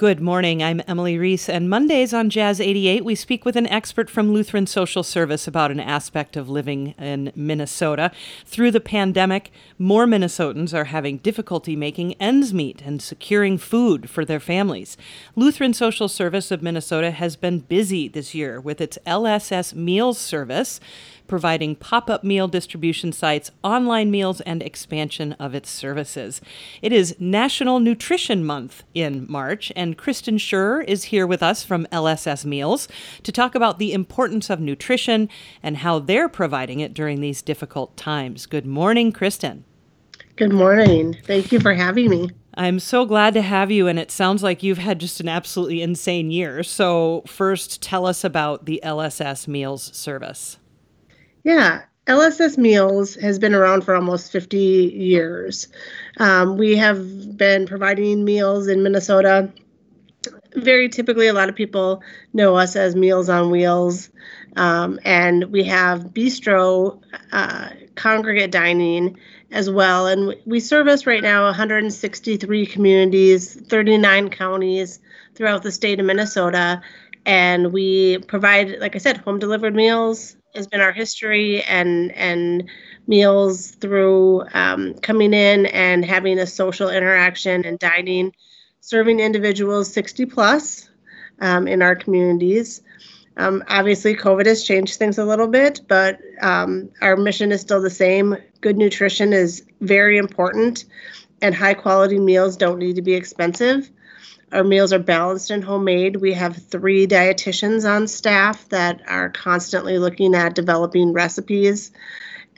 Good morning. I'm Emily Reese, and Mondays on Jazz 88, we speak with an expert from Lutheran Social Service about an aspect of living in Minnesota. Through the pandemic, more Minnesotans are having difficulty making ends meet and securing food for their families. Lutheran Social Service of Minnesota has been busy this year with its LSS Meals service providing pop up meal distribution sites, online meals, and expansion of its services. It is National Nutrition Month in March, and Kristen Schur is here with us from LSS Meals to talk about the importance of nutrition and how they're providing it during these difficult times. Good morning, Kristen. Good morning. Thank you for having me. I'm so glad to have you, and it sounds like you've had just an absolutely insane year. So, first, tell us about the LSS Meals service. Yeah, LSS Meals has been around for almost 50 years. Um, we have been providing meals in Minnesota. Very typically, a lot of people know us as Meals on Wheels. Um, and we have bistro, uh, congregate dining as well. And we service right now 163 communities, 39 counties throughout the state of Minnesota. And we provide, like I said, home delivered meals, has been our history and and meals through um, coming in and having a social interaction and dining, serving individuals 60 plus um, in our communities. Um, obviously, COVID has changed things a little bit, but um, our mission is still the same. Good nutrition is very important, and high quality meals don't need to be expensive. Our meals are balanced and homemade. We have three dietitians on staff that are constantly looking at developing recipes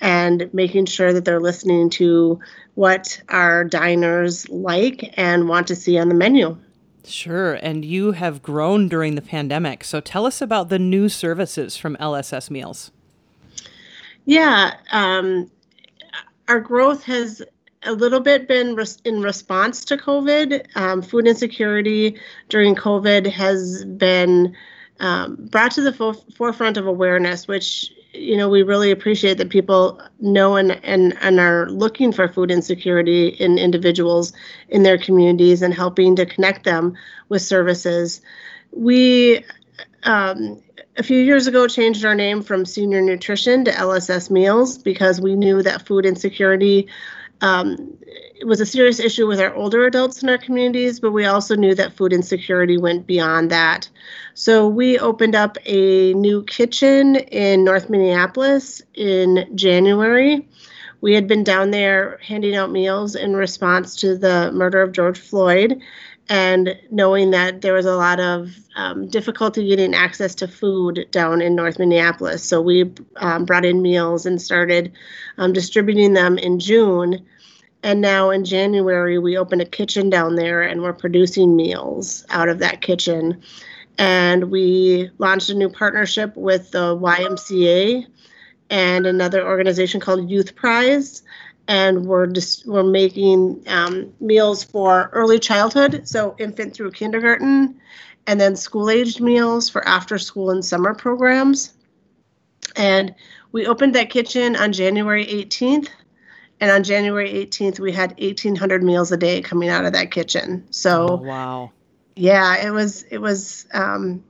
and making sure that they're listening to what our diners like and want to see on the menu. Sure. And you have grown during the pandemic. So tell us about the new services from LSS Meals. Yeah. Um, our growth has a little bit been res- in response to COVID. Um, food insecurity during COVID has been um, brought to the fo- forefront of awareness, which you know we really appreciate that people know and, and and are looking for food insecurity in individuals in their communities and helping to connect them with services. We um, a few years ago changed our name from Senior Nutrition to LSS Meals because we knew that food insecurity um, it was a serious issue with our older adults in our communities, but we also knew that food insecurity went beyond that. So we opened up a new kitchen in North Minneapolis in January. We had been down there handing out meals in response to the murder of George Floyd and knowing that there was a lot of um, difficulty getting access to food down in North Minneapolis. So we um, brought in meals and started um, distributing them in June. And now in January, we opened a kitchen down there and we're producing meals out of that kitchen. And we launched a new partnership with the YMCA and another organization called YouthPrise. And we're just we're making um, meals for early childhood, so infant through kindergarten, and then school aged meals for after school and summer programs. And we opened that kitchen on January 18th and on January 18th, we had 1,800 meals a day coming out of that kitchen. So, oh, wow. Yeah, it was, it was, um,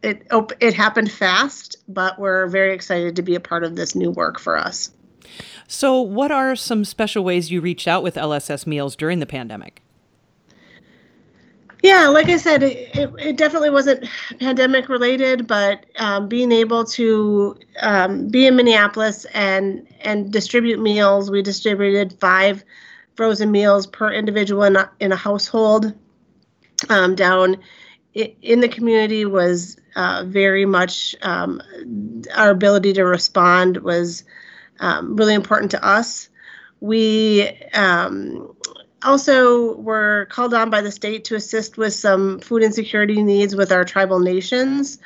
it, op- it happened fast, but we're very excited to be a part of this new work for us. So, what are some special ways you reached out with LSS Meals during the pandemic? Yeah, like I said, it, it, it definitely wasn't pandemic related, but um, being able to um, be in Minneapolis and and distribute meals, we distributed five frozen meals per individual in a, in a household um, down in the community was uh, very much um, our ability to respond was um, really important to us. We um, also we were called on by the state to assist with some food insecurity needs with our tribal nations.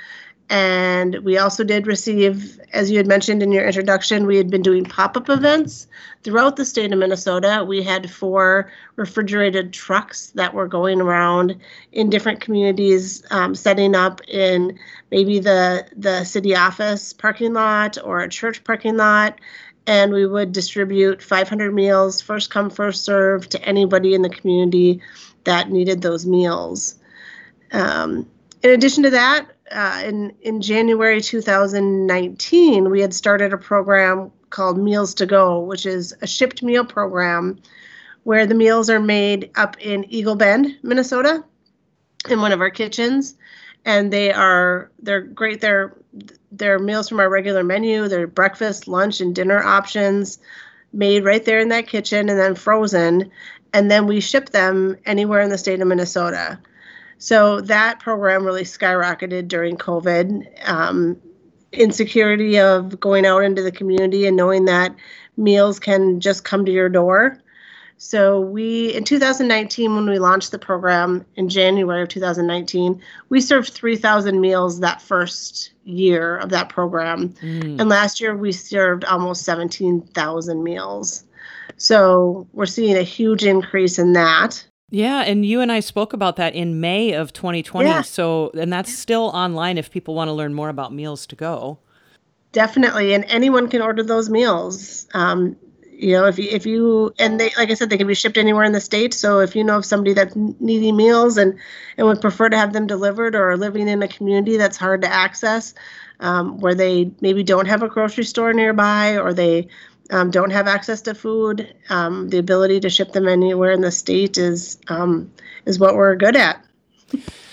And we also did receive, as you had mentioned in your introduction, we had been doing pop up events throughout the state of Minnesota. We had four refrigerated trucks that were going around in different communities, um, setting up in maybe the, the city office parking lot or a church parking lot, and we would distribute 500 meals, first come, first serve, to anybody in the community that needed those meals. Um, in addition to that, uh, in in January 2019, we had started a program called Meals to Go, which is a shipped meal program where the meals are made up in Eagle Bend, Minnesota, in one of our kitchens, and they are they're great. They're they're meals from our regular menu. They're breakfast, lunch, and dinner options made right there in that kitchen and then frozen, and then we ship them anywhere in the state of Minnesota. So that program really skyrocketed during COVID. Um, insecurity of going out into the community and knowing that meals can just come to your door. So we in 2019 when we launched the program in January of 2019, we served 3,000 meals that first year of that program. Mm. And last year we served almost 17,000 meals. So we're seeing a huge increase in that. Yeah, and you and I spoke about that in May of 2020. Yeah. So, and that's still online if people want to learn more about Meals to Go. Definitely, and anyone can order those meals. Um, you know, if you, if you and they like I said, they can be shipped anywhere in the state. So if you know of somebody that's needing meals and and would prefer to have them delivered, or living in a community that's hard to access, um, where they maybe don't have a grocery store nearby, or they um, don't have access to food, um, the ability to ship them anywhere in the state is um, is what we're good at.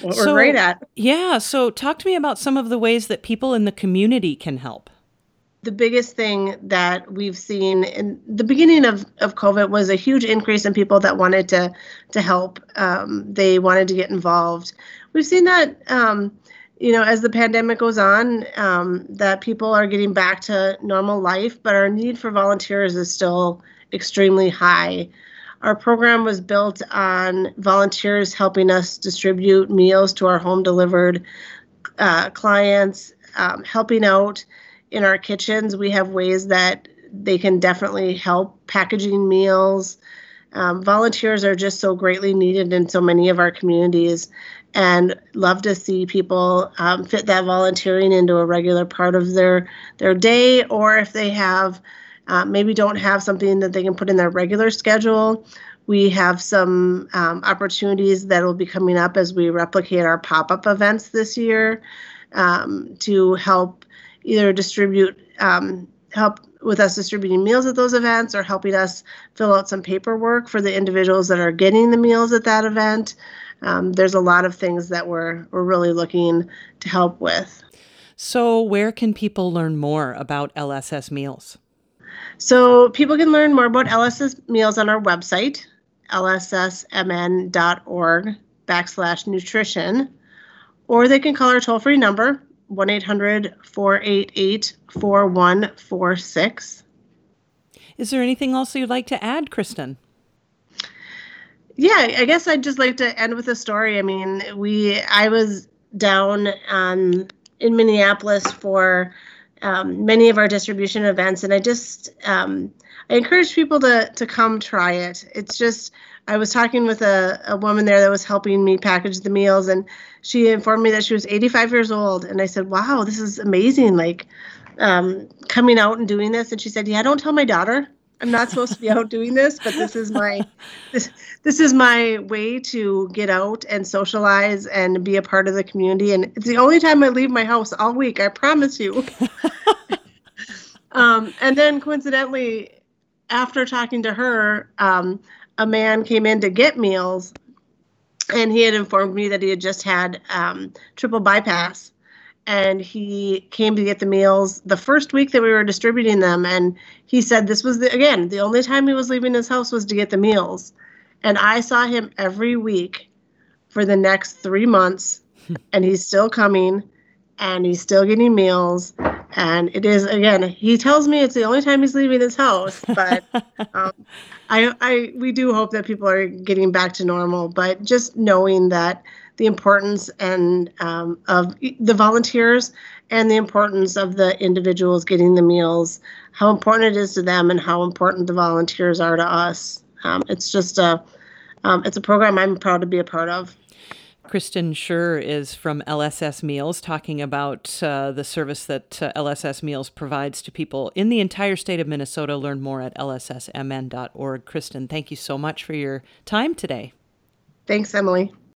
what so, we're great at. Yeah. So talk to me about some of the ways that people in the community can help. The biggest thing that we've seen in the beginning of, of COVID was a huge increase in people that wanted to to help. Um, they wanted to get involved. We've seen that um, you know, as the pandemic goes on, um, that people are getting back to normal life, but our need for volunteers is still extremely high. Our program was built on volunteers helping us distribute meals to our home delivered uh, clients, um, helping out in our kitchens. We have ways that they can definitely help packaging meals. Um, volunteers are just so greatly needed in so many of our communities and love to see people um, fit that volunteering into a regular part of their their day or if they have uh, maybe don't have something that they can put in their regular schedule we have some um, opportunities that will be coming up as we replicate our pop-up events this year um, to help either distribute um, help with us distributing meals at those events or helping us fill out some paperwork for the individuals that are getting the meals at that event um, there's a lot of things that we're we're really looking to help with. So, where can people learn more about LSS meals? So, people can learn more about LSS meals on our website, lssmn.org backslash nutrition, or they can call our toll free number, 1 800 488 4146. Is there anything else you'd like to add, Kristen? yeah, I guess I'd just like to end with a story. I mean, we I was down um, in Minneapolis for um, many of our distribution events, and I just um, I encourage people to to come try it. It's just I was talking with a, a woman there that was helping me package the meals, and she informed me that she was 85 years old, and I said, "Wow, this is amazing!" Like um, coming out and doing this, and she said, "Yeah, don't tell my daughter." I'm not supposed to be out doing this, but this is my this this is my way to get out and socialize and be a part of the community. And it's the only time I leave my house all week. I promise you. um, and then coincidentally, after talking to her, um, a man came in to get meals, and he had informed me that he had just had um, triple bypass. And he came to get the meals the first week that we were distributing them. And he said this was the again the only time he was leaving his house was to get the meals. And i saw him every week for the next three months and he's still coming and he's still getting meals and it is again he tells me it's the only time he's leaving his house but um, I, I we do hope that people are getting back to normal but just knowing that the importance and um, of the volunteers and the importance of the individuals getting the meals, how important it is to them, and how important the volunteers are to us. Um, it's just a um, it's a program I'm proud to be a part of. Kristen Schur is from LSS Meals talking about uh, the service that uh, LSS Meals provides to people in the entire state of Minnesota. Learn more at lssmn.org. Kristen, thank you so much for your time today. Thanks, Emily.